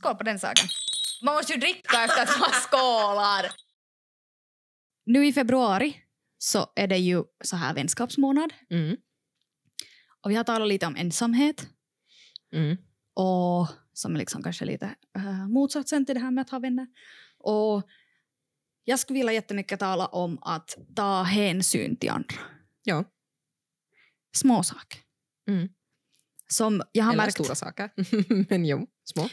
Skål på den saken. Man måste ju dricka efter att man skålar. Nu i februari så är det ju så här vänskapsmånad. Mm. Och vi har talat lite om ensamhet. Mm. Och som är liksom kanske lite uh, motsatsen till det här med att ha vänner. Och jag skulle vilja jättemycket tala om att ta hänsyn till andra. Ja. Små saker. Mm. Som jag har Eller märkt... stora saker. Men jo, små.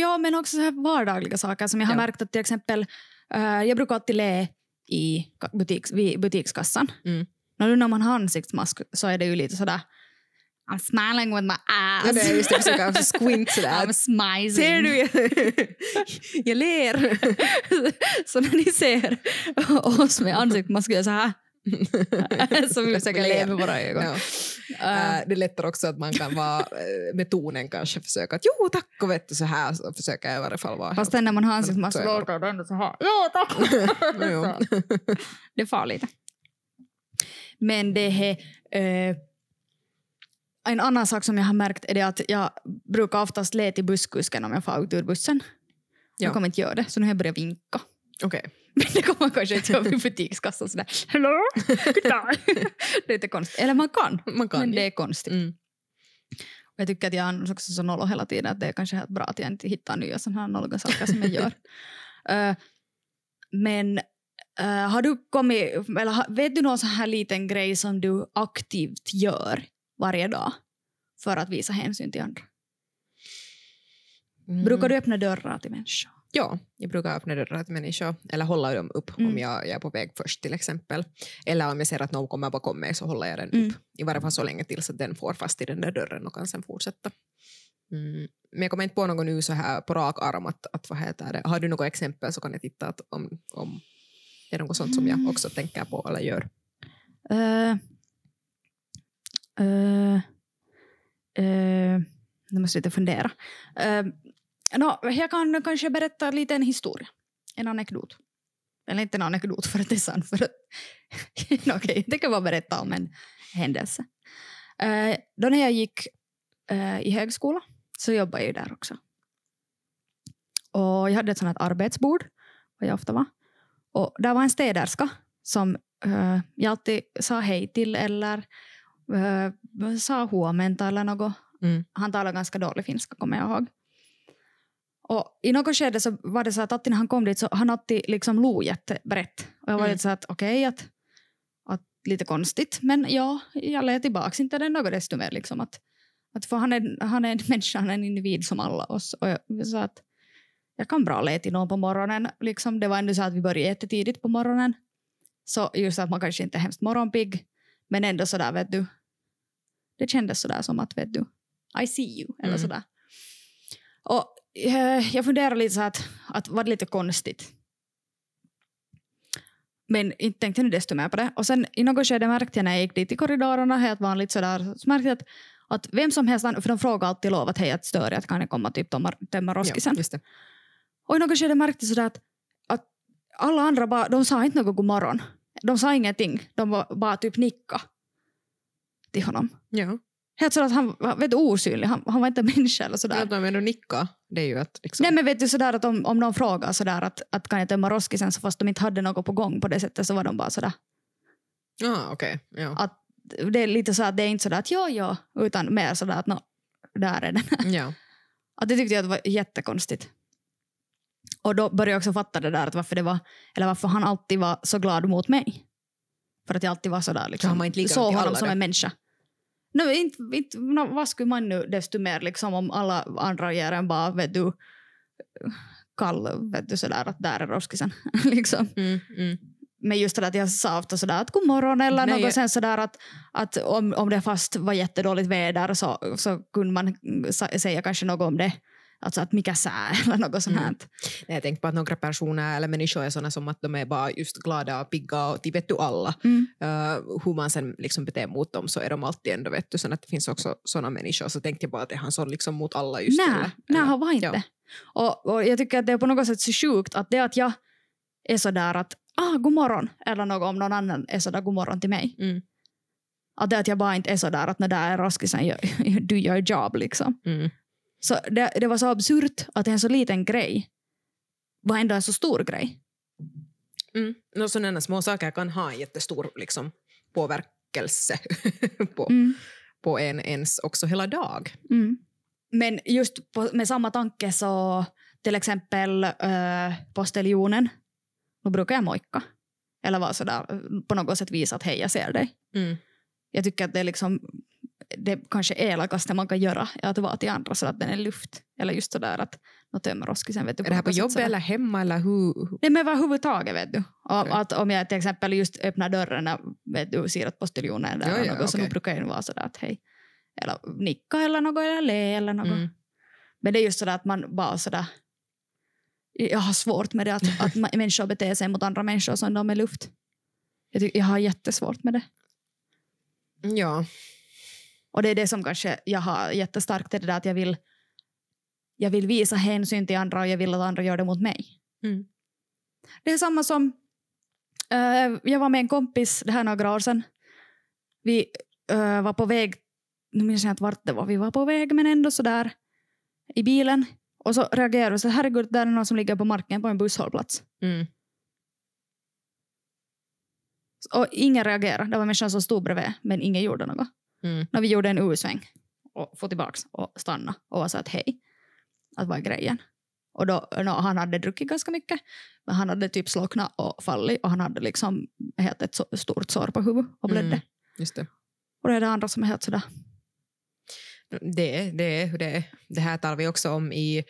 Ja, men också så vardagliga saker som jag har Ja. märkt att till exempel, eh, jag brukar alltid le i butiks, vid butikskassan. Mm. Och nu när man har ansiktsmask så är det ju lite sådär I'm smiling with my Ja, ass. det är just det, försöka squint sådär. I'm smiling. Ser du? jag ler. så när ni ser oss med ansiktsmask jag så här. så vi försöker le med våra ögon. Ja. Äh, det är lättare också att man kan vara eh, med tonen kanske försöka att jo tack och vet du så här så försöker jag i varje fall vara Fast när man har ansiktsmask Så låter det ändå så här. Ja, tack! Jo. Så. det är farligt. Men det är... Eh, en annan sak som jag har märkt är det att jag brukar oftast le till busskusken om jag får ut ur bussen. Ja. Jag kommer inte göra det, så nu har jag börjat vinka. Okej. Men det kommer man kanske inte göra vid butikskassan sådär. Hello? Det är lite konstigt. Eller man kan, Man kan men ju. det är konstigt. Mm. Och jag tycker att jag är också så nollo hela tiden att det är kanske helt bra att jag inte hittar nya sådana här nolliga saker som jag gör. Eh, men eh, har du kommit, eller vet du någon sån här liten grej som du aktivt gör varje dag för att visa hänsyn till andra? Mm. Brukar du öppna dörrar till människor? Ja, jag brukar öppna dörrar till människor eller hålla dem upp Mm. om jag, jag är på väg först till exempel. Eller om jag ser att någon kommer bakom mig så håller jag den Mm. upp. I varje fall så länge tills att den får fast i den där dörren och kan sen fortsätta. Mm. Men jag kommer inte på något nu så här på rak arm att, att vad heter det. Har du något exempel så kan jag titta att om, om det är något sånt som jag också tänker på eller gör. Uh, uh, uh, nu måste jag lite fundera. Uh, no, jag kan kanske berätta lite en historia. En anekdot. Eller inte en anekdot för att det är sant. För att, no, okej, det kan bara berätta om en händelse. Uh, då när jag gick uh, i högskola så jobbade jag där också. Och jag hade ett sånt arbetsbord, vad jag ofta var. Och där var en städerska som eh, jag alltid sa hej till eller uh, sa huomenta eller något. Mm. Han talade ganska dålig finska kommer jag ihåg. Och I något skede så var det så att alltid när han kom dit så han alltid liksom log jättebrett. Och jag var Mm. lite så att okej, att, att lite konstigt. Men ja, jag lät tillbaka inte det något desto mer. Liksom att, att för han, är, han är en människa, han är en individ som alla oss. Och jag sa att jag kan bra le till någon på morgonen. Liksom, det var ändå så att vi började jättetidigt på morgonen. Så just att man kanske inte är hemskt morgonpigg. Men ändå sådär, vet du. Det kändes sådär som att, vet du, I see you. Eller Mm. sådär. Och jag funderar lite så att, att var det lite konstigt. Men inte tänkte jag desto mer på det. Och sen i något skede märkte jag när jag gick dit i korridorerna helt vanligt sådär, så märkte jag att, att vem som helst, för de frågar alltid lov att hej att stör att kan jag komma typ tömma, roskisen. Ja. Och i något skede märkte jag sådär att, att alla andra bara, de sa inte något god morgon. De sa ingenting, de bara, bara typ nicka till honom. Ja. Helt så att han var vet, osynlig, han, han var inte människa eller sådär. Att de ändå nicka, det är ju att liksom, Nej men vet du sådär att om, om någon frågar sådär att, att kan jag tömma roskisen så fast de inte hade något på gång på det sättet så var de bara sådär. ah, okej. Ja. Att det är lite så att det är inte sådär att ja ja utan mer sådär att no, där är den. ja. Att det tyckte jag var jättekonstigt. Och då började jag också fatta det där att varför det var, eller varför han alltid var så glad mot mig. För att jag alltid var sådär liksom. Så såg honom som en människa. No, inte, inte, no, vad skulle man nu desto mer liksom om alla andra ger en bara vet du kall, vet du sådär att där är roskisen. liksom. Mm, mm. Men just det där att jag sa ofta sådär att god morgon eller Nej, något sen sådär att, att om, om det fast var jättedåligt väder så, så kunde man säga kanske något om det. Alltså att mikä sää eller något sånt. Mm. Nej, jag tänkte på att några personer eller människor är såna som att de är bara just glada och pigga och till vet du alla. Mm. Uh, hur man sen liksom beter mot dem så är de alltid ändå vet du, så att det finns också såna människor så tänkte jag bara att är han sån liksom mot alla just Nej, eller? nej han var inte. Ja. Och, och jag tycker att det är på något sätt så sjukt att det att jag är sådär att ah, god morgon eller något om någon annan är sådär god morgon till mig. Mm. Att det att jag bara inte är sådär att när där är roskisen, jag- du gör jobb liksom. Mm. Så det, det var så absurt att en så liten grej var ändå en så stor grej. Mm. No, sådana små saker kan ha en jättestor liksom, påverkelse på, Mm. på en ens också hela dag. Mm. Men just på, med samma tanke så till exempel äh, postiljonen, då brukar jag mojka. Eller vara sådär, på något sätt visa att hej jag ser dig. Mm. Jag tycker att det är liksom det kanske elakaste man kan göra är att vara till andra så att den är luft. Eller just sådär att nå tömmer roskisen. Vet du, Är det här på jobbet sådär. eller hemma eller hur? Nej men överhuvudtaget vet du. Och, Okej. att om jag till exempel just öppnar dörren när vet du, ser att postiljonen är där eller ja, något, så nu okej. brukar jag vara sådär att hej. Eller nicka eller något eller le eller något. Mm. Men det är just sådär att man bara sådär jag har svårt med det att, att människor beter sig mot andra människor som de är luft. Jag, tycker, jag har jättesvårt med det. Ja. Och det är det som kanske jag har jättestarkt, är det där att jag vill, jag vill visa hänsyn till andra och jag vill att andra gör det mot mig. Mm. Det är samma som, eh, jag var med en kompis det här några år sedan. Vi eh, var på väg, nu minns jag inte vart det var, vi var på väg men ändå sådär i bilen. Och så reagerade vi så herregud, där är någon som ligger på marken på en busshållplats. Mm. Och ingen reagerade, det var människan som stod bredvid men ingen gjorde något. Mm. När vi gjorde en U-sväng och få tillbaks och stanna och var så att hej, att vad är grejen? Och då, nå, han hade druckit ganska mycket, men han hade typ slocknat och fallit och han hade liksom helt ett så, stort sår på huvudet och blödde. Mm. Just det. Och då är det andra som är helt sådär. Det, det är hur det är. Det här talar vi också om i,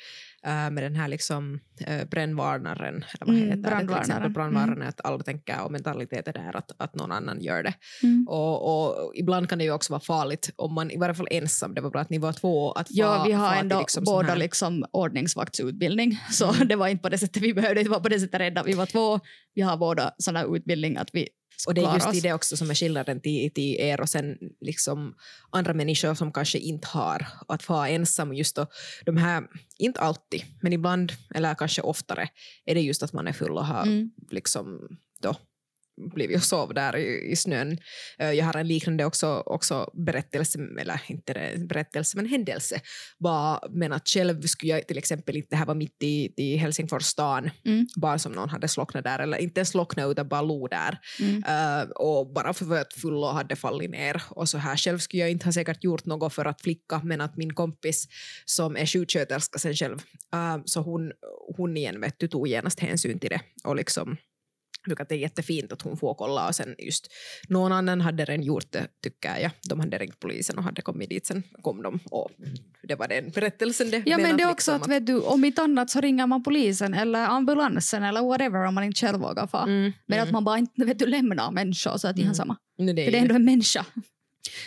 äh, med den här liksom, äh, brännvarnaren. Eller vad Mm, heter det? Till brandvarnaren. brandvarnaren, att alla tänker och mentaliteten är att, att någon annan gör det. Mm. Och, och ibland kan det ju också vara farligt om man i varje fall ensam, det var bra att ni var två, att Ja, fa- vi har ändå liksom båda liksom ordningsvaktsutbildning, så Mm. det var inte på det sättet vi behövde, det var på det sättet rädda. Vi var två, vi har båda här utbildning att vi Och det är just i det också som är skillnaden till, till er och sen liksom andra människor som kanske inte har att vara ensam. Just då, de här, inte alltid, men ibland, eller kanske oftare, är det just att man är full och har Mm. liksom då blivit och sov där i, i snön. Eh, Jag har en liknande också, också berättelse, eller inte berättelse, men händelse. Bara, men att själv skulle jag till exempel inte, det här var mitt i, i Helsingfors stan, Mm. bara som någon hade slocknat där, eller inte slocknat utan bara låg där. Mm. Eh, och bara för att jag var full och hade fallit ner. Och så här. Själv skulle jag inte ha säkert gjort något för att flicka, men att min kompis som är sjuksköterska sen själv, eh, så hon, hon igen vet du, tog genast hänsyn till det. Och liksom, att det är jättefint att hon får kolla och sen just någon annan hade redan gjort det tycker jag. De hade ringt polisen och hade kommit dit sen kom de och det var den berättelsen det. Ja, men det är att också liksom att, vet du, om inte annat så ringer man polisen eller ambulansen eller whatever om man inte själv vågar få. Mm, Men mm. att man bara inte vet du, lämnar människor så att det är Mm. samma. Nu, det För det är ändå en människa.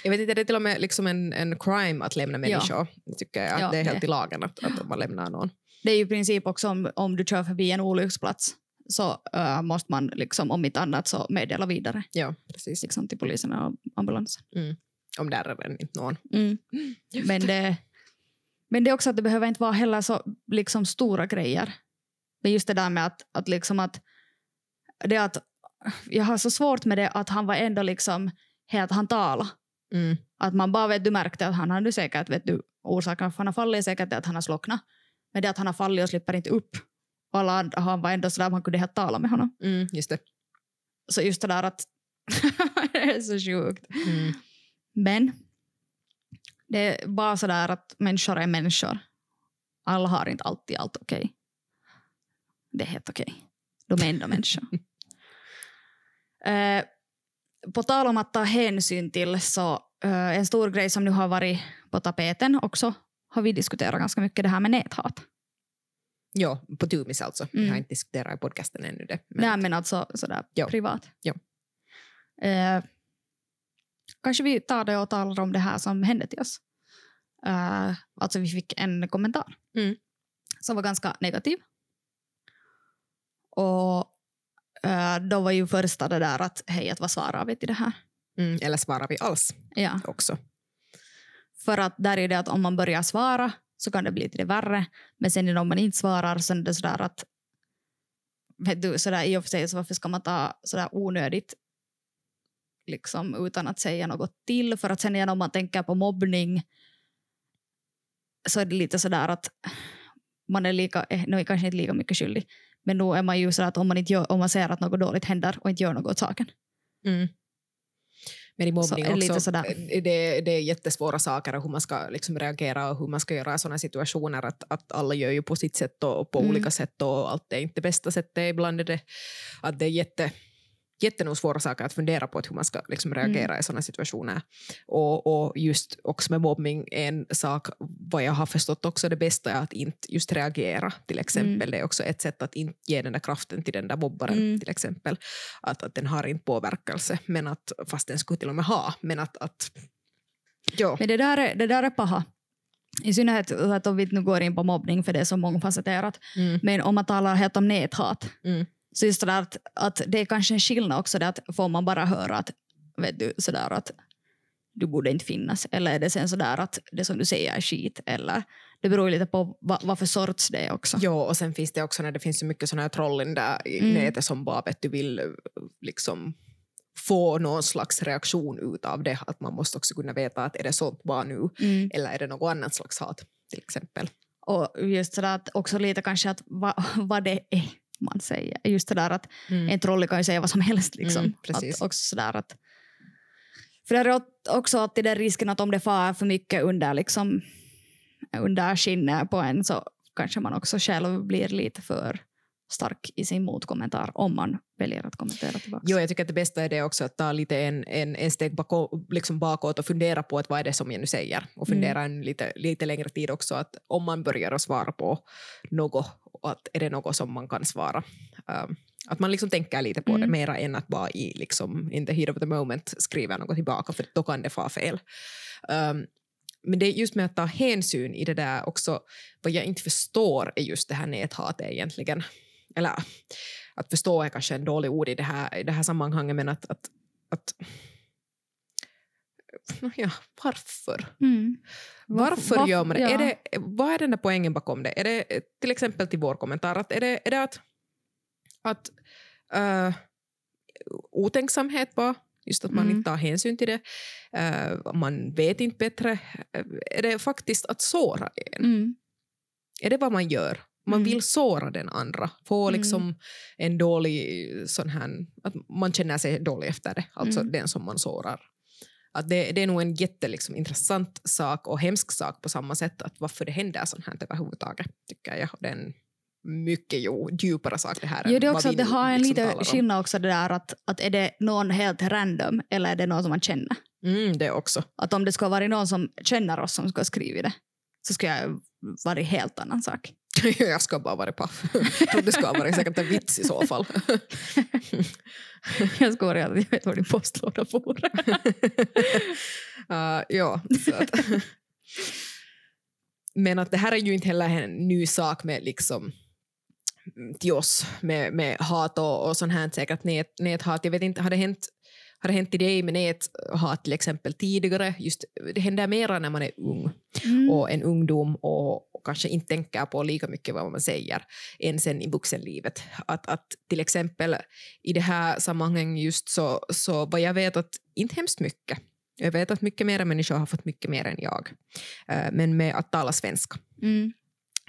Jag vet inte, det är till och med liksom en, en crime att lämna människor. tycker jag. Ja, det är helt det. i lagen att, att man lämnar någon. Det är ju i princip också om, om du kör förbi en olycksplats så äh, måste man liksom, om inte annat så meddela vidare Ja, precis. liksom, till polisen och ambulansen. Om där är det inte någon. Mm. Just Men, det, men det är också att det behöver inte vara heller så liksom, stora grejer. Men just det där med att, att, liksom att, det att jag har så svårt med det att han var ändå liksom helt, han talade. Mm. Att man bara vet, du märkte att han hade säkert, vet du, orsaken för han har fallit är säkert att han har slocknat. Men det att han har fallit och slipper inte upp. Och alla andra, han var ändå sådär, man kunde helt tala med honom. Mm, just det. Så just det där att, det är så sjukt. Mm. Men det är bara sådär att människor är människor. Alla har inte alltid allt okej. Det är helt okej. De är ändå människor. eh, på tal om att ta hänsyn till så eh, en stor grej som nu har varit på tapeten också har vi diskuterat ganska mycket det här med näthat. Ja, på Tumis alltså. Mm. har inte diskuterat i podcasten ännu det. Men, Nej men alltså sådär Ja. privat. Ja. Eh, kanske vi tar det och talar om det här som hände till oss. Eh, alltså vi fick en kommentar Mm. som var ganska negativ. Och eh, då var ju första det där att hej, att vad svarar vi till det här? mm, eller svarar vi alls Ja, också? för att där är det att om man börjar svara så kan det bli lite värre. Men sen om man inte svarar så är det sådär att vet du, sådär, i och för sig så varför ska man ta sådär onödigt liksom utan att säga något till för att sen igen om man tänker på mobbning så är det lite sådär att man är lika, eh, no, kanske inte lika mycket skyldig. Men då är man ju sådär att om man, inte gör, om man ser att något dåligt händer och inte gör något åt saken. Mm. Men i Så mobbning lite också, sådär. det, det är jättesvåra saker och hur man ska liksom reagera och hur man ska göra i sådana situationer. Att, att alla gör ju på sitt sätt och på Mm. olika sätt och allt är inte bästa sättet. Ibland är det att det är jätte, jättenog svåra saker att fundera på hur man ska liksom reagera i sådana situationer. Och, och just också med mobbning är en sak, vad jag har förstått också det bästa är att inte just reagera till exempel. Det är också ett sätt att inte ge den där kraften till den där mobbaren Mm. till exempel. Att, att den har inte påverkelse, men att, fast den skulle till och med ha. Men att, att ja. Men det där, är, det där är paha. I synnerhet att om vi nu går in på mobbning för det är så mångfacetterat. Mm, Men om man talar helt om näthat mm, så just det att, att det är kanske en skillnad också det att får man bara höra att vet du sådär att du borde inte finnas eller är det sen sådär att det som du säger är skit eller det beror lite på vad, vad för sorts det är också. Ja, och sen finns det också när det finns så mycket såna här troll in där i Mm. nätet som bara vet du vill liksom få någon slags reaktion ut av det. Att man måste också kunna veta att är det sånt bara nu Mm. eller är det något annat slags hat till exempel. Och just sådär att också lite kanske att va, vad det är man säger. Just det där att Mm. en troll kan ju säga vad som helst. Liksom. Mm, precis. att också sådär att, för det är också alltid den risken att om det far för mycket under, liksom, under skinnet på en så kanske man också själv blir lite för stark i sin motkommentar om man väljer att kommentera tillbaka. Jo, jag tycker att det bästa är det också att ta lite en, en, en steg bako, liksom bakåt och fundera på att vad är det som jag nu säger. Och fundera en lite, lite längre tid också att om man börjar att svara på något, att är det något som man kan svara. Um, att man liksom tänker lite på det Mm. mera än att bara i, liksom, in the heat of the moment skriva något tillbaka för då kan det vara fel. Um, men det är just med att ta hänsyn i det där också, vad jag inte förstår är just det här näthatet egentligen. Eller att förstå är kanske en dålig ord i det här, i det här sammanhanget, men att, att, att ja, varför? Mm. Varför Varf- gör man det? ja. Är det? Vad är den där poängen bakom det? Är det eh, till exempel till vår kommentar, att är, det, är det att, att uh, otänksamhet bara, just att man Mm. inte tar hänsyn till det, eh, man vet inte bättre, är det faktiskt att såra en? Mm. Är det vad man gör? Man Mm. vill såra den andra, få Mm. liksom en dålig sån här, att man känner sig dålig efter det, alltså Mm. den som man sårar. Att det, det är nog en jätte liksom, intressant sak och hemsk sak på samma sätt, att varför det händer sånt här överhuvudtaget, tycker jag. Det är en mycket jo, djupare sak det här Jo, det är också det har en liksom lite talar om. skillnad också det där att, att är det någon helt random eller är det någon som man känner? Mm, det också. Att om det skulle vara någon som känner oss som skulle ha skrivit det så skulle jag varit helt annan sak. jag ska bara vara paff. Jag trodde det ska vara säkert en vits i så fall. jag skulle att jag vet var din postlåda bor. Uh, ja, att. Men att det här är ju inte heller en ny sak med liksom mm, till oss med, med hat och, och sånt här säkert nät, näthat. Jag vet inte, har det hänt har det hänt till dig med näthat till exempel tidigare? Just, det händer mera när man är ung Mm. och en ungdom och, och kanske inte tänker på lika mycket vad man säger än sen i vuxenlivet. Att, att till exempel i det här sammanhanget just så, så vad jag vet att inte hemskt mycket. Jag vet att mycket mer människor har fått mycket mer än jag. Eh, Men med att tala svenska. Mm.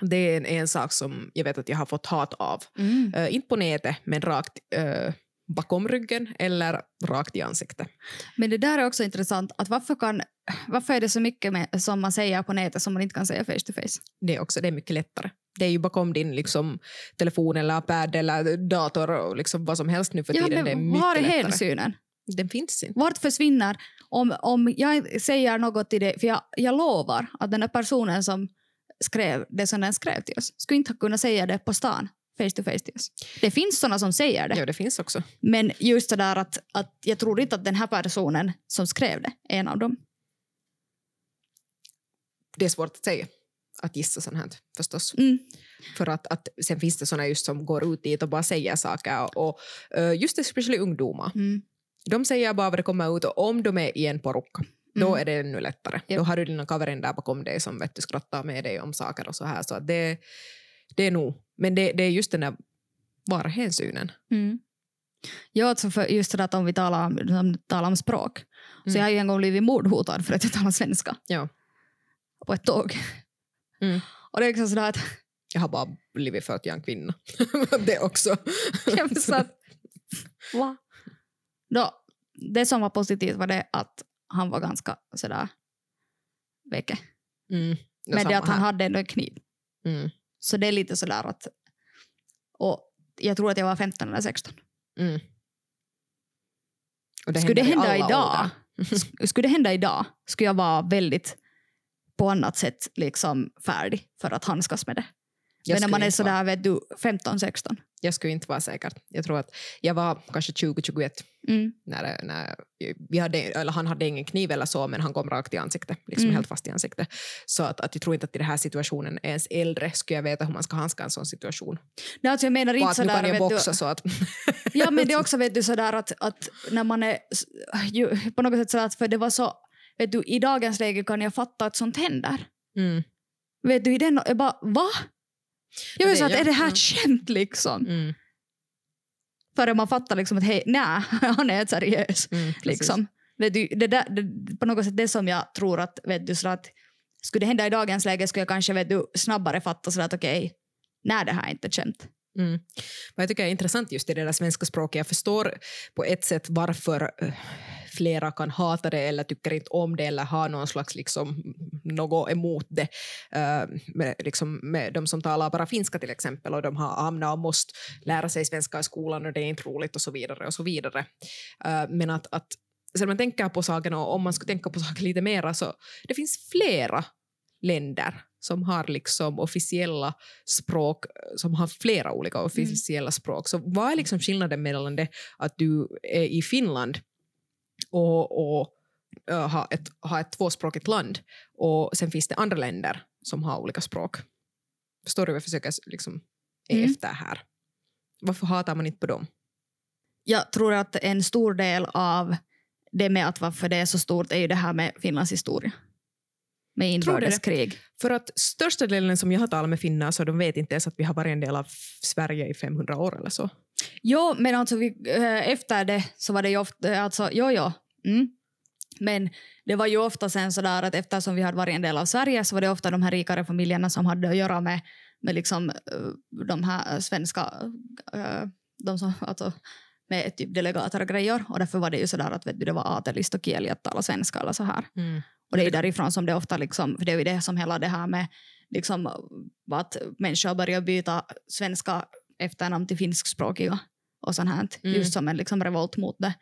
Det är en, en sak som jag vet att jag har fått hat av. Mm. Eh, inte på nätet, men rakt eh, bakom ryggen eller rakt i ansiktet. Men det där är också intressant. att Varför, kan, varför är det så mycket med, som man säger på nätet som man inte kan säga face to face? Det är också det är mycket lättare. Det är ju bakom din liksom, telefon eller pad eller dator och liksom vad som helst nu för Ja, tiden. det är mycket var är lättare. hänsynen? Den finns inte. Vart försvinner... Om, om jag säger något till dig, för jag, jag lovar att den här personen som skrev det som den skrev till oss skulle inte ha kunnat säga det på stan face to face oss. Det finns såna som säger det. Ja, det finns också. Men just det där att, att jag tror inte att den här personen som skrev det är en av dem. Det är svårt att säga. Att gissa sånt här förstås. Mm. För att, att sen finns det såna just som går ut dit och bara säger saker. Och, eh, just especially ungdomar. Mm. De säger bara vad det kommer ut och om de är i en porukka då Mm. är det ännu lättare. Japp. Då har du dina kaverin där bakom dig som vet du skrattar med dig om saker och så här. Så det, det är nog, men det, det är just den där vara hänsynen. Mm. Ja, alltså för just det att om vi talar om, talar om språk. Så Mm. jag har ju en gång blivit mordhotad för att jag talar svenska Ja. på ett tåg. Mm. Och det är liksom sådär att, Jag har bara blivit för att jag är en kvinna. det också. så att va? Då, det som var positivt var det att han var ganska sådär veke. Mm. Men det att han här. hade ändå en kniv. Mm. Så det är lite sådär att... Och jag tror att jag var 15 eller 16. Mm. Och skulle det hända idag, skulle det hända idag skulle jag vara väldigt på annat sätt liksom färdig för att handskas med det. Jag Men när man är sådär vet du, 15-16. Jag skulle inte vara säker. Jag tror att jag var kanske 20-21 Mm. när, när vi hade, eller han hade ingen kniv eller så, men han kom rakt i ansiktet, liksom Mm. helt fast i ansiktet. Så att, att jag tror inte att i den här situationen, ens äldre, skulle jag veta hur man ska hanska en sån situation. Nej, alltså jag menar inte att nu kan sådär... jag vet du- boxa så att... Ja, men det är också vet du, sådär att, att när man är ju, på något sätt sådär att för det var så, vet du, i dagens läge kan jag fatta att sånt händer. Mm, Vet du, i den, jag bara, va? Jag Det- vill säga att är det här mm. skämt liksom? mm, Förrän man fattar liksom att hej, nej, han är seriös. mm. Liksom. Vet du, det, där, det, på något sätt det som jag tror att, vet du, så att skulle det hända i dagens läge skulle jag kanske vet du, snabbare fatta så att okej, nej det här är inte skämt. Mm. Vad jag tycker är intressant just i det där svenska språket, jag förstår på ett sätt varför eh, flera kan hata det eller tycker inte om det eller har någon slags liksom, något emot det. Eh, med, liksom, med de som talar bara finska till exempel och de har hamnat och måste lära sig svenska i skolan och det är inte roligt och så vidare och så vidare. Eh, men att, att sen man tänker på saken och om man skulle tänka på saken lite mera så det finns flera länder som har liksom officiella språk, som har flera olika officiella språk. Så vad är liksom skillnaden mellan det att du är i Finland och, och uh, har, ett, har ett tvåspråkigt land och sen finns det andra länder som har olika språk? Förstår du vad jag försöker liksom Mm. efter här? Varför hatar man inte på dem? Jag tror att en stor del av det med att varför det är så stort är ju det här med Finlands historia. Med inbördeskrig. För att största delen som jag har talat med finnar så de vet inte ens att vi har varit en del av Sverige i 500 år eller så. Jo, men alltså vi, eh, efter det så var det ju ofta, alltså jo, jo. Mm. Men det var ju ofta sen sådär att eftersom vi hade varit en del av Sverige så var det ofta de här rikare familjerna som hade att göra med, med liksom eh, de här svenska, eh, de som, alltså med typ delegater och grejer och därför var det ju sådär att vet du, det var ateligt och kieli att tala svenska eller så här. Och det är därifrån som det ofta liksom, för det är ju det som hela det här med liksom att människor börjar byta svenska efternamn till finskspråkiga och sånt här. Mm. Just som en liksom revolt mot det.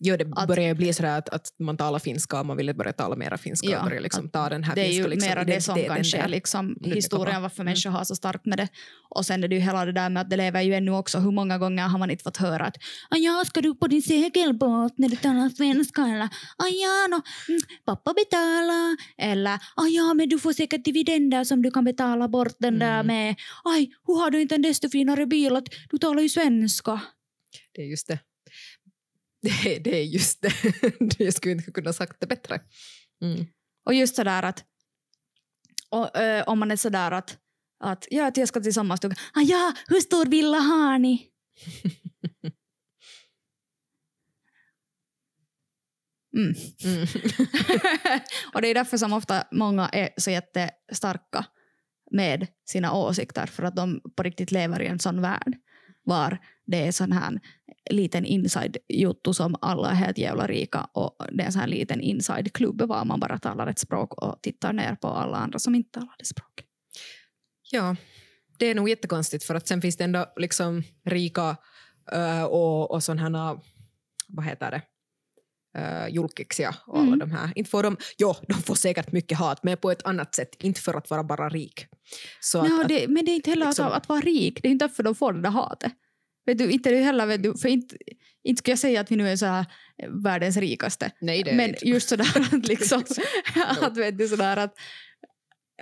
Jo, det Att- börjar ju bli sådär att, att man talar finska och man vill börja tala mera finska Ja, och börja liksom ta den här Det är ju liksom, mera det som kanske är liksom det historien varför Mm. människor har så starkt med det. Och sen är det ju hela det där med att det lever ju ännu också. Hur många gånger har man inte fått höra att "Ah, ja, ska du på din segelbåt när du talar svenska? Eller ja, no, mm, pappa betalar. Eller ja, men du får säkert dividender som du kan betala bort den där Mm. med. Aj, hur har du inte en desto finare bil? Att du talar ju svenska. Det är just det. Det, det är just det. Jag skulle inte kunna ha sagt det bättre. Mm. Och just sådär att och, ö, om man är sådär att, att ja, att jag ska till sommarstugan. Ah, ja, hur stor villa har ni? Mm. Mm. och det är därför som ofta många är så jättestarka med sina åsikter för att de på riktigt lever i en sån värld var det är sån här liten inside-juttu som alla är helt jävla rika och det är en sån här liten inside-klubb var man bara talar ett språk och tittar ner på alla andra som inte talar det språket. Ja, det är nog jättekonstigt för att sen finns det ändå liksom rika och, och sådana, vad heter det, uh, julkiksia och alla Mm. de här. Inte får de, jo, de får säkert mycket hat men på ett annat sätt, inte för att vara bara rik. Så att, Ja, att, det, men det är inte heller liksom- att, att vara rik, det är inte därför de får det där hatet. Vet du, inte det heller, vet du, för inte, inte ska jag säga att vi nu är så här eh, världens rikaste. nej, det är Men inte. just sådär att liksom, att vet du sådär att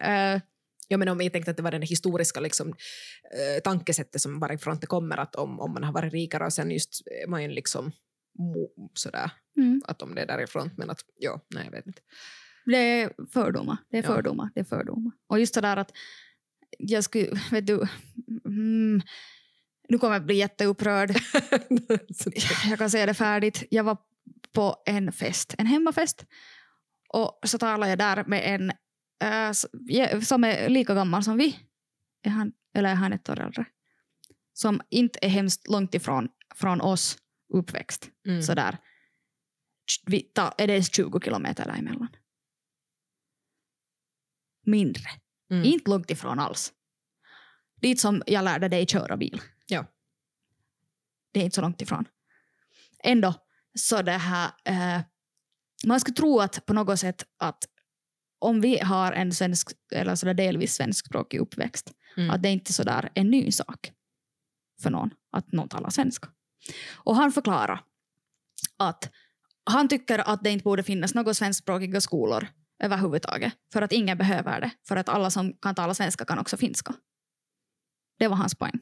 eh, Ja, men om jag tänkte att det var den historiska liksom, eh, tankesättet som varifrån det kommer, att om, om man har varit rikare och sen just man liksom sådär, mm, att det är därifrån, men att ja, nej jag vet inte. det är fördomar, det är Ja. fördomar, det är fördomar. Och just sådär att jag skulle, vet du, mm, nu kommer jag bli jätteupprörd. Det- jag kan säga det färdigt. Jag var på en fest, en hemmafest. Och så talade jag där med en äh, som är lika gammal som vi, är han, eller är han ett år äldre, som inte är hemskt långt ifrån från oss uppväxt. Mm. Sådär, vi tar, är det 20 kilometer däremellan? Mindre. Mm. Inte långt ifrån alls. Dit som jag lärde dig köra bil. Ja. Det är inte så långt ifrån. Ändå, så det här... Eh, man skulle tro att på något sätt att om vi har en svensk, eller sådär delvis svenskspråkig uppväxt, Mm. att det inte är sådär en ny sak för någon att någon talar svenska. Och han förklarar att han tycker att det inte borde finnas några svenskspråkiga skolor överhuvudtaget, för att ingen behöver det, för att alla som kan tala svenska kan också finska. Det var hans poäng.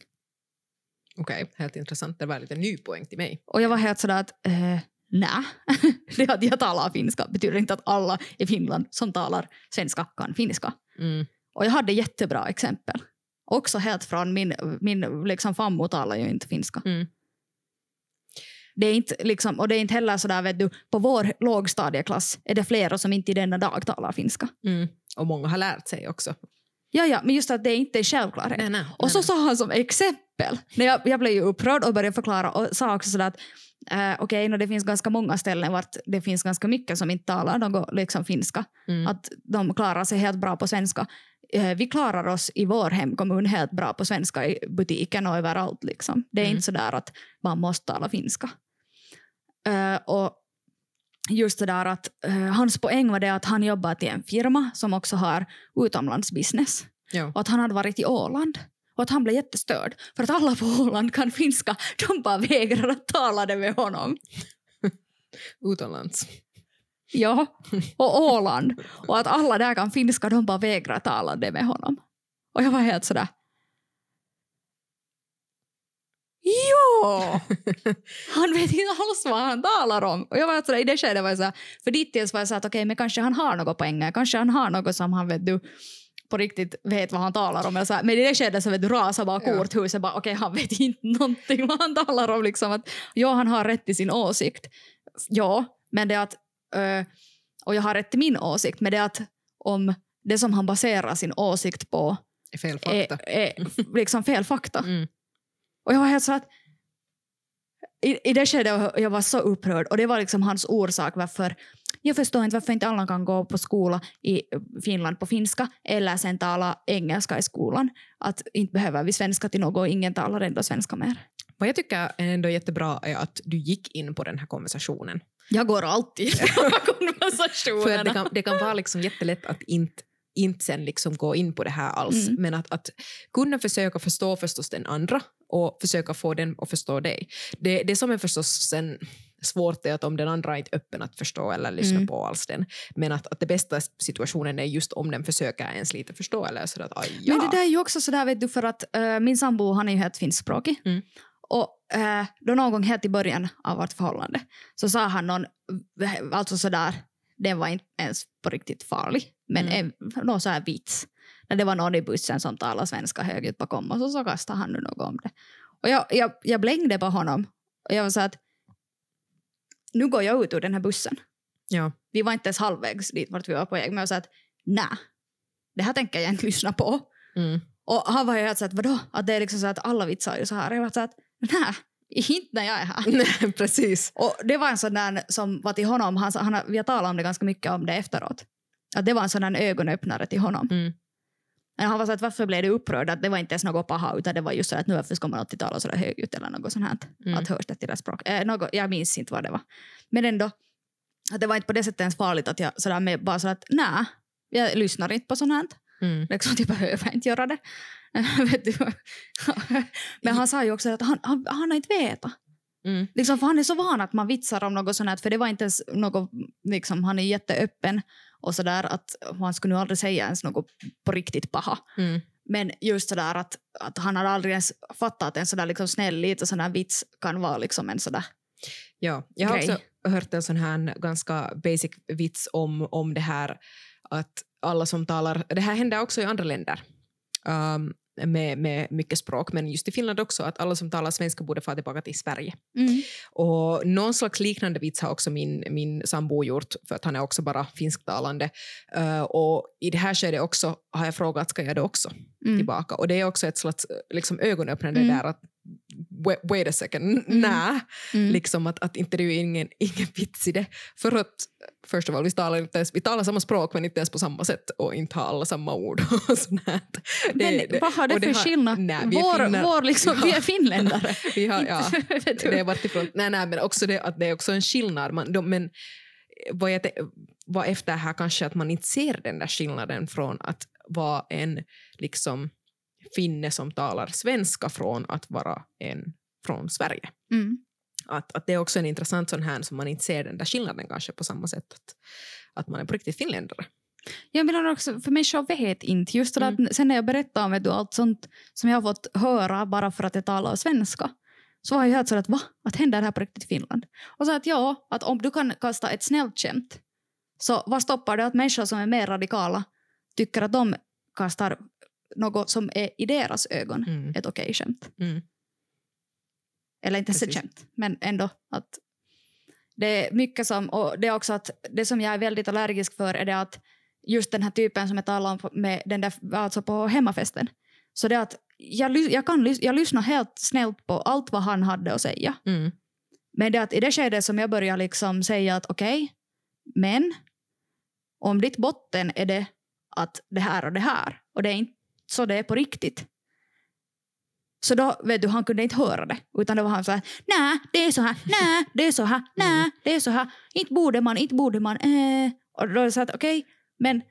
Okej, helt intressant. Det var lite ny poäng till mig. Och jag var helt sådär att eh, nej, det att jag talar finska betyder inte att alla i Finland som talar svenska kan finska. Mm. Och jag hade jättebra exempel. Också helt från min, min liksom fammo talar ju inte finska. Mm. Det är inte liksom, och det är inte heller sådär, vet du, på vår lågstadieklass är det flera som inte i denna dag talar finska. Mm. Och många har lärt sig också. Ja, ja, men just att det inte är självklarhet. Nej, nej, Och så sa han som exempel, när jag, jag blev ju upprörd och började förklara och sa också sådär att eh, okej, okay, det finns ganska många ställen vart det finns ganska mycket som inte talar något liksom finska. mm. Att de klarar sig helt bra på svenska. Eh, vi klarar oss i vår hemkommun helt bra på svenska i butiken och överallt. Liksom. Det är Mm. inte sådär att man måste tala finska. Eh, och just det där att eh, hans poäng var det att han jobbar till en firma som också har utomlandsbusiness. Ja. Och att han hade varit i Åland. Och att han blev jättestörd. För att alla på Åland kan finska. De bara vägrar att tala det med honom. Utomlands. Ja, och Åland. Och att alla där kan finska, de bara vägrar tala det med honom. Och jag var helt sådär... Ja! Han vet inte alls vad han talar om. Och jag var sådär, i det skedet var jag såhär, för dittills var jag såhär att okej, men kanske han har något poänger, kanske han har något som han vet du på riktigt vet vad han talar om. Eller men i det skedet så vet du rasar bara korthuset, bara okej, han vet inte någonting vad han talar om. Liksom att, ja, han har rätt till sin åsikt. Ja, men det att och jag har rätt till min åsikt, men det att om det som han baserar sin åsikt på Fel fakta. är, är liksom fel fakta. Mm. Och jag var helt så att i, i det skedet jag var så upprörd och det var liksom hans orsak varför jag förstår inte varför inte alla kan gå på skola i Finland på finska eller sen tala engelska i skolan. Att inte behöver vi svenska till något och ingen talar ändå svenska mer. Vad jag tycker är ändå jättebra är att du gick in på den här konversationen. Jag går alltid på För det, kan, det kan vara liksom jättelätt att inte, inte sen liksom gå in på det här alls. Mm. Men att, att kunna försöka förstå förstås den andra och försöka få den att förstå dig. Det, det som är förstås sen svårt är att om den andra inte är öppen att förstå eller lyssna Mm. på alls den. Men att, att det bästa situationen är just om den försöker ens lite förstå eller så att aj, ja. Men det där är ju också sådär vet du för att eh, min sambo han är ju helt finskspråkig. Mm. Och eh, då någon gång helt i början av vårt förhållande så sa han någon, alltså sådär, den var inte ens på riktigt farlig, men Mm. en, någon så här vits. När det var någon i bussen som talade svenska högljutt bakom och så, så kastade han nu något om det. Och jag, jag, jag blängde på honom och jag var så att nu går jag ut ur den här bussen. ja. Vi var inte ens halvvägs dit vart vi var på väg, men jag sa att nej, det här tänker jag inte lyssna på. Mm. Och han var ju helt så att vadå? Att det är liksom så att alla vitsar ju så här. Jag var så att nej, inte när jag är här. Nej, precis. Och det var en sån där som var till honom, han, han, vi har talat om det ganska mycket om det efteråt. Att det var en sån där ögonöppnare till honom. Mm. Han var så att varför blev du upprörd? Att det var inte ens något paha utan det var just så att nu varför ska man alltid tala så där högljutt eller något sånt här. Mm. Att hörs det till det språk. Eh, något, jag minns inte vad det var. Men ändå, att det var inte på det sättet ens farligt att jag sådär med bara så att nej, jag lyssnar inte på sånt här. Mm. Liksom, jag behöver inte göra det. Men han sa ju också att han, han, han har inte vetat. Mm. Liksom, för han är så van att man vitsar om något sånt här, för det var inte ens något, liksom, han är jätteöppen och sådär att han skulle nu aldrig säga ens något på riktigt paha. Mm. Men just sådär att, att han hade aldrig ens fattat att en sådär liksom snäll liten sån här vits kan vara liksom en sådär. Ja, jag har grej. också hört en sån här ganska basic vits om, om det här att alla som talar, det här händer också i andra länder. Um, med, med mycket språk, men just i Finland också, att alla som talar svenska borde få tillbaka till Sverige. Mm. Och någon slags liknande vits har också min, min sambo gjort, för att han är också bara finsktalande. Uh, och i det här skedet också har jag frågat, ska jag det också Mm. tillbaka? Och det är också ett slags liksom, ögonöppnande Mm. där att wait, wait a second, Mm. nä, Mm. liksom att, att inte det är ju ingen, ingen vits i det. För att först av allt, vi talar, inte ens, vi talar samma språk men inte ens på samma sätt och inte har alla samma ord. Och sånt här. Men vad har det och för har- skillnad? Nej, vi är vår, finnar. vår liksom, Ja. vi är finländare. Vi har, ja, det är varit ifrån, nej, nej, men också det att det är också en skillnad. Man, de, men vad jag var efter här kanske att man inte ser den där skillnaden från att vara en liksom finne som talar svenska från att vara en från Sverige. Mm. Att, att det är också en intressant sån här som man inte ser den där skillnaden kanske på samma sätt. Att, att man är på riktigt finländare. Jag menar också, för människor vet inte. Just det Mm. att sen när jag berättar om du, allt sånt som jag har fått höra bara för att jag talar svenska så var jag helt så att va? Att händer det här på riktigt i Finland? Och så att ja, att om du kan kasta ett snällt skämt så vad stoppar det att människor som är mer radikala tycker att de kastar något som är i deras ögon Mm. ett okej skämt? Mm. Eller inte ens ett skämt, men ändå att det är mycket som, och det är också att det som jag är väldigt allergisk för är det att just den här typen som jag talade om på- med den där, alltså på hemmafesten. Så det att jag, jag, kan, jag lyssnar helt snällt på allt vad han hade att säga. Mm. Men det är att i det skedet som jag börjar liksom säga att okej, men om ditt botten är det att det här och det här och det är inte så det är på riktigt. Så då, vet du, han kunde inte höra det. Utan då var han så här, nej, det är så här, nej, det är så här, nej, det är så här, inte borde man, inte borde man, eh. Och då är det så att okej, men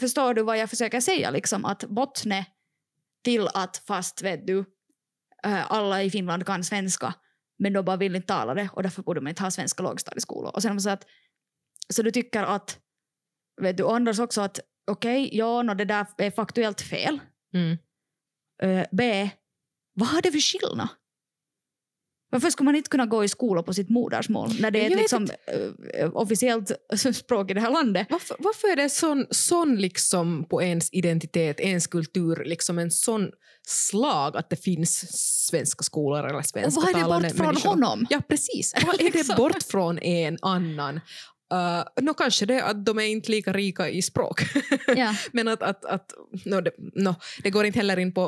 förstår du vad jag försöker säga liksom att bottne till att fast vet du, eh, alla i Finland kan svenska men de bara vill inte tala det och därför borde man inte ha svenska lågstadieskolor. Och sen så att så du tycker att, vet du, och Anders också att okej, ja, no, det där är faktuellt fel. Mm. Eh, B, vad har det för skillnad? Varför skulle man inte kunna gå i skola på sitt modersmål när det är ett liksom, eh, officiellt språk i det här landet? Varför, varför är det sån, sån liksom på ens identitet, ens kultur, liksom en sån slag att det finns svenska skolor eller Och svenska vad är det bort från människor? honom? Ja, precis. Vad är det bort från en annan? Uh, no, kanske det att de är inte lika rika i språk. Ja. Men att, att, att no, det, no, det går inte heller in på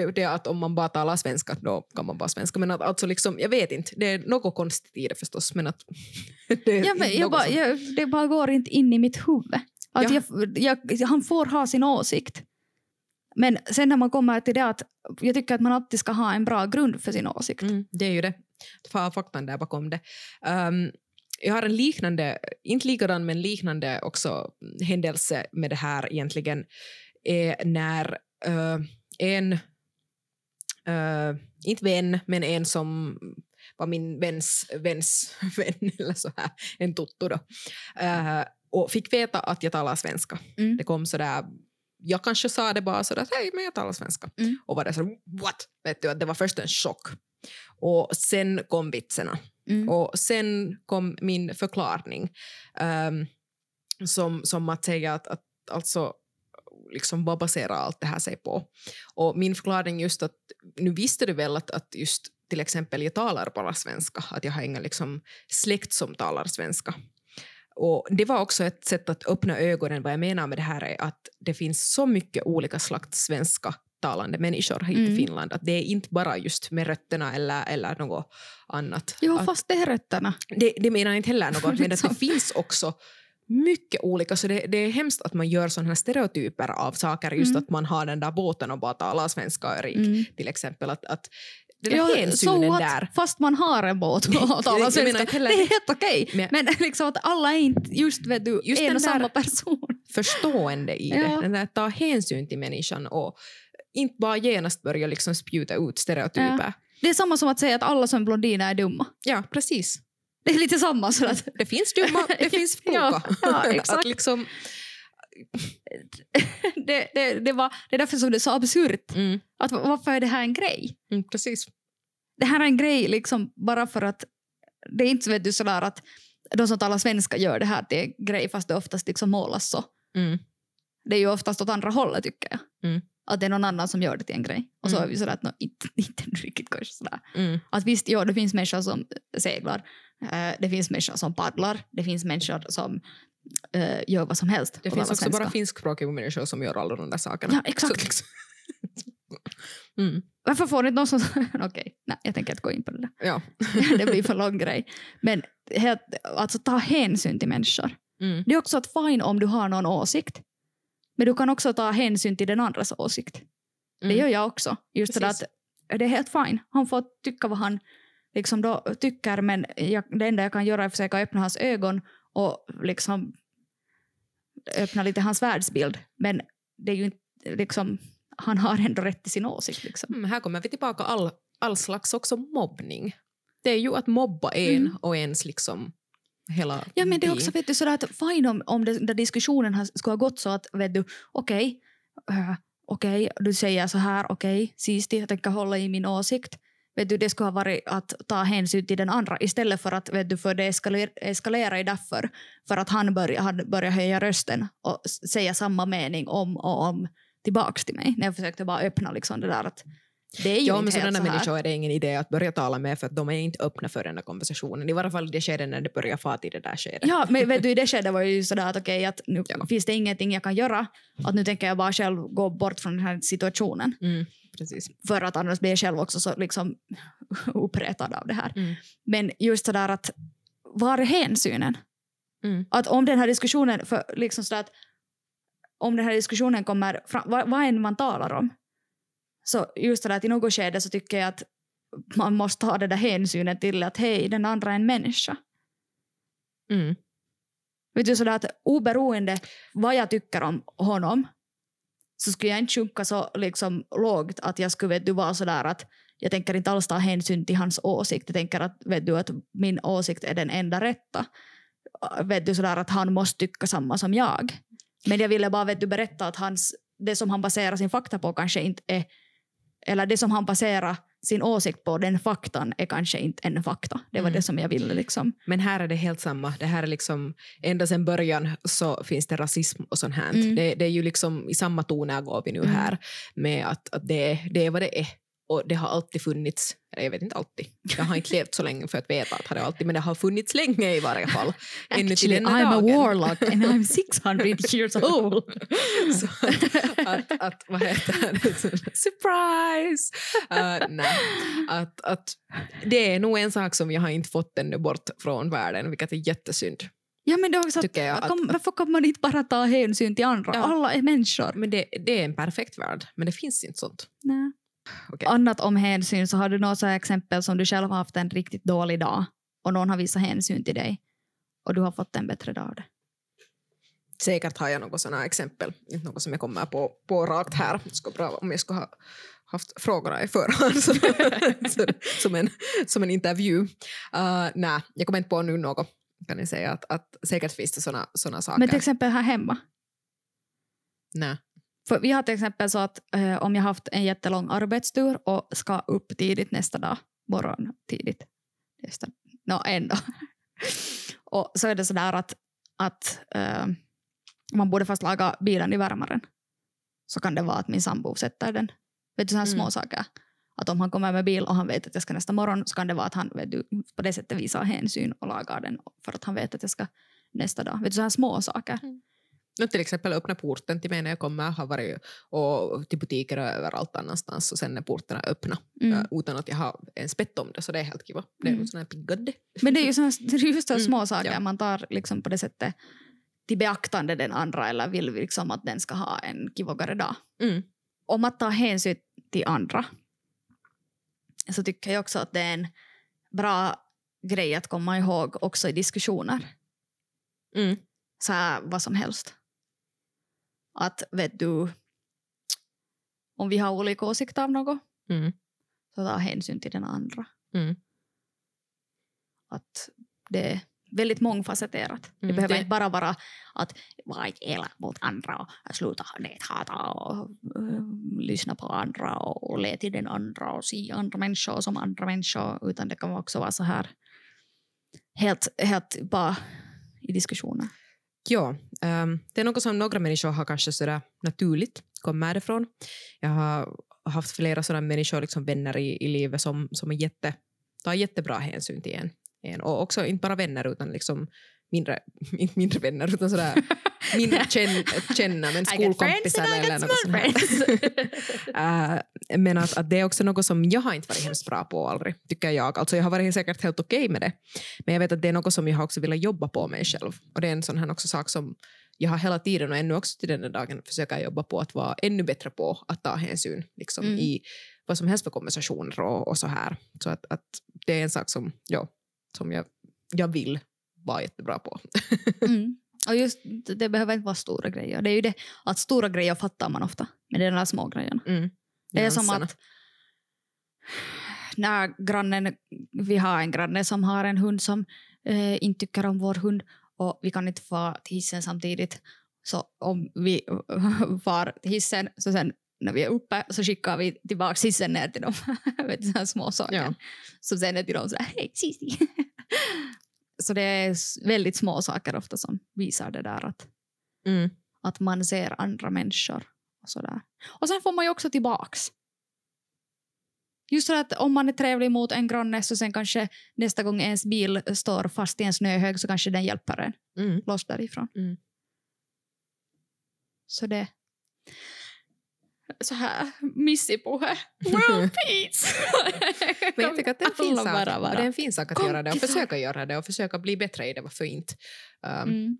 uh, det att om man bara talar svenska, då kan man bara svenska. Men att, alltså liksom, jag vet inte, det är något konstigt i det förstås. Men att det är Ja, men jag bara, som- jag, det bara går inte in i mitt huvud. Att Ja. jag, jag, han får ha sin åsikt. Men sen när man kommer till det att jag tycker att man alltid ska ha en bra grund för sin åsikt. Mm, det är ju det. Fa- Faktan där bakom det. Um, jag har en liknande, inte likadan men liknande också händelse med det här egentligen är när eh, en, eh, inte vän, men en som var min väns väns vän eller så här, en tutto då, eh, och fick veta att jag talar svenska. Mm. Det kom sådär, jag kanske sa det bara sådär, hej men jag talar svenska. Mm. Och var det så what? Vet du, att det var först en chock. Och sen kom vitserna. Mm. Och sen kom min förklaring um, som, som att säga att, att alltså liksom vad baserar allt det här sig på? Och min förklaring just att nu visste du väl att, att just till exempel jag talar bara svenska, att jag har ingen liksom släkt som talar svenska. Och det var också ett sätt att öppna ögonen. Vad jag menar med det här är att det finns så mycket olika slags svenska talande människor hit Mm. i Finland. Att det är inte bara just med rötterna eller, eller något annat. Jo, att, fast det är rötterna. det, det menar jag inte heller något, men att det finns också mycket olika. Så det, det är hemskt att man gör sådana stereotyper av saker. Just Mm. att man har den där båten och bara talar svenska och är rik. Mm. Till exempel att, att den där Ja, hänsynen so där. Fast man har en båt och talar svenska. Det är helt okej. Men- Men liksom att alla är inte just, vet du, Just en och samma person. förstående i Ja. det. Den där ta hänsyn till människan och inte bara genast börja liksom spjuta ut stereotyper. Det är samma som att säga att alla som är blondiner är dumma. Ja, precis. Det är lite samma. Så att, Det finns dumma, det finns kloka. Ja, ja, att liksom, det, det, det, var, det är därför som det är så absurt. mm, Att, varför är det här en grej? mm, precis. Det här är en grej liksom bara för att det är inte vet du, sådär att de som talar svenska gör det här till en grej fast det oftast liksom målas så. Mm, Det är ju oftast åt andra hållet tycker jag. Mm. Att det är någon annan som gör det till en grej. Och så Mm. är vi sådär att no, inte, inte riktigt kanske sådär. Mm. Att visst, ja, det finns människor som seglar. Eh, det finns människor som paddlar. Det finns människor som eh, gör vad som helst. Det finns också svenska. bara finskspråkiga människor som gör alla de där sakerna. Ja, exakt. Så liksom- mm. Varför får inte någon som... Okej, nej, jag tänker inte gå in på det där. Ja. det blir för lång grej. Men helt, alltså ta hänsyn till människor. Mm. Det är också att fine om du har någon åsikt. Men du kan också ta hänsyn till den andras åsikt. Det Mm. gör jag också. Just det att det är helt fine. Han får tycka vad han liksom då tycker men jag, det enda jag kan göra är att försöka öppna hans ögon och liksom öppna lite hans världsbild. Men det är ju inte liksom, han har ändå rätt till sin åsikt. Liksom. Mm, här kommer vi tillbaka all, all slags också mobbning. Det är ju att mobba en Mm. och ens liksom hela Ja men det är också vet du, sådär att fine om, om det, där diskussionen har, skulle ha gått så att vet du, okej, äh, okej, du säger så här, okej, sist jag tänker hålla i min åsikt. Vet du, det skulle ha varit att ta hänsyn till den andra istället för att vet du, för det eskaler, eskalerar i därför för att han börjar, han börjar höja rösten och säga samma mening om och om tillbaks till mig när jag försökte bara öppna liksom det där att det är ju Ja, men sådana så här. människor är det ingen idé att börja tala med för att de är inte öppna för den där konversationen. I varje fall i det skedet när det börjar fara till det där skedet. Ja, men vet du, i det skedet var det ju sådär att okej, att nu Ja. finns det ingenting jag kan göra. Att nu tänker jag bara själv gå bort från den här situationen. Mm. För att annars blir jag själv också så liksom uppretad av det här. Mm. Men just sådär att var är hänsynen? Mm. Att om den här diskussionen, för liksom sådär att om den här diskussionen kommer fram, vad, vad än man talar om. Så just det där att i något skede så tycker jag att man måste ha den där hänsynen till att hej, den andra är en människa. Mm. Vet du, sådär att oberoende vad jag tycker om honom så skulle jag inte sjunka så liksom lågt att jag skulle vet du, vara sådär att jag tänker inte alls ta hänsyn till hans åsikt. Jag tänker att, vet du, att min åsikt är den enda rätta. Vet du, sådär att han måste tycka samma som jag. Men jag ville bara vet du, berätta att hans, det som han baserar sin fakta på kanske inte är eller det som han baserar sin åsikt på, den faktan är kanske inte en fakta. Det var Mm. det som jag ville liksom. Men här är det helt samma. Det här är liksom, ända sedan början så finns det rasism och sånt här. Mm. Det, det är ju liksom i samma toner går vi nu Mm. här med att, att det, det är vad det är. Och det har alltid funnits, eller jag vet inte alltid, jag har inte levt så länge för att veta att det alltid, men det har funnits länge i varje fall. Ännu till denna I'm a dagen. warlock and I'm 600 years old. Så att, att, vad heter det? Surprise! Uh, nej. Att, att det är nog en sak som jag har inte fått ännu bort från världen, vilket är jättesynd. Ja, men det är också Tycker jag att- kom, varför kan man inte bara ta hänsyn till andra? Ja. Alla är människor. Men det, det är en perfekt värld, men det finns inte sånt. Nej. Okej. Annat om hänsyn, så har du något exempel som du själv har haft en riktigt dålig dag och någon har visat hänsyn till dig och du har fått en bättre dag av det. Säkert har jag något sådana exempel, inte något som jag kommer på, på rakt här. Det skulle bra om jag skulle ha haft frågorna i förhand som, en, som en intervju. Uh, nej, jag kommer inte på nu något. Kan ni säga att, att säkert finns det såna saker. Men till exempel här hemma. nej. För vi har till exempel så att eh, om jag haft en jättelång arbetstur och ska upp tidigt nästa dag, morgon tidigt, nästa, no, ändå. och så är det sådär att, att eh, man borde fast laga bilen i värmaren. Så kan det vara att min sambo sätter den. Vet du, sådana Mm. små saker. Att om han kommer med bil och han vet att jag ska nästa morgon så kan det vara att han vet du, på det sättet visar hänsyn och lagar den för att han vet att jag ska nästa dag. Vet du, sådana små saker. Nu till exempel öppna porten till mig när jag kommer, har varit och till butiker och överallt annanstans och sen är portarna öppna Mm. utan att jag har ens bett om det så det är helt kiva. Det är Mm. sån här piggande. Men det är ju såna, det är just Mm, små saker ja. man tar liksom på det sättet till beaktande den andra eller vill vi liksom att den ska ha en kivogare dag. Mm. Om att ta hänsyn till andra så tycker jag också att det är en bra grej att komma ihåg också i diskussioner. Mm. Så här, vad som helst. Att vet du, om vi har olika åsikter av något Mm. så ta hänsyn till den andra. Mm. att det är väldigt mångfacetterat. Det Mm, behöver det- inte bara vara att vara inte elak mot andra och sluta näthata och uh, lyssna på andra och, och le till den andra och se andra människor som andra människor utan det kan också vara så här helt, helt bara i diskussioner. Ja, ehm, det är något som några människor har kanske sådär naturligt kommer ifrån. Jag har haft flera sådana människor, liksom vänner i, i livet som, som är jätte, tar jättebra hänsyn till en, en. Och också inte bara vänner utan liksom mindre, inte mindre vänner utan sådär mindre känn, känna men skolkompisar eller något sånt här. uh, men att, att det är också något som jag har inte varit hemskt bra på aldrig, tycker jag. Alltså jag har varit säkert helt okej okay med det. Men jag vet att det är något som jag har också velat jobba på mig själv. Och det är en sån här också sak som jag har hela tiden och ännu också till den dagen försöker jobba på att vara ännu bättre på att ta hänsyn liksom, mm. i vad som helst för konversationer och, och så här. Så att, att det är en sak som, ja, som jag, jag vill vara jättebra på. mm. Och just det behöver inte vara stora grejer. Det är ju det att stora grejer fattar man ofta, men det är de där små grejerna. Mm. Det är som att när grannen, vi har en granne som har en hund som eh, inte tycker om vår hund och vi kan inte få till hissen samtidigt. Så om vi far till hissen så sen när vi är uppe så skickar vi tillbaka hissen ner till dem. vet du, små saker. Ja. Så sen är till dem sådär hej Cici. Så det är väldigt små saker ofta som visar det där att, mm. att man ser andra människor. Och, sådär. och sen får man ju också tillbaks. Just så att om man är trevlig mot en granne så sen kanske nästa gång ens bil står fast i en snöhög så kanske den hjälper en mm. loss därifrån. Mm. Så det så här missipuhe. World peace! Men jag tycker att det är en fin sak, bara, bara. Det är en fin sak att göra det och försöka göra det och försöka bli bättre i det, varför inte? Um, mm.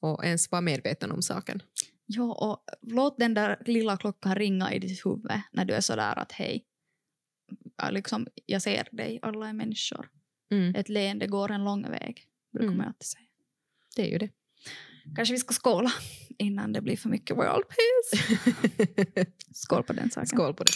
Och ens vara medveten om saken. Ja, och låt den där lilla klockan ringa i ditt huvud när du är sådär att hej, liksom, jag ser dig, alla är människor. Mm. Ett leende går en lång väg, brukar mm. man alltid säga. Det är ju det. Kanske vi ska skåla innan det blir för mycket world peace. Skål på den saken. Skål på det.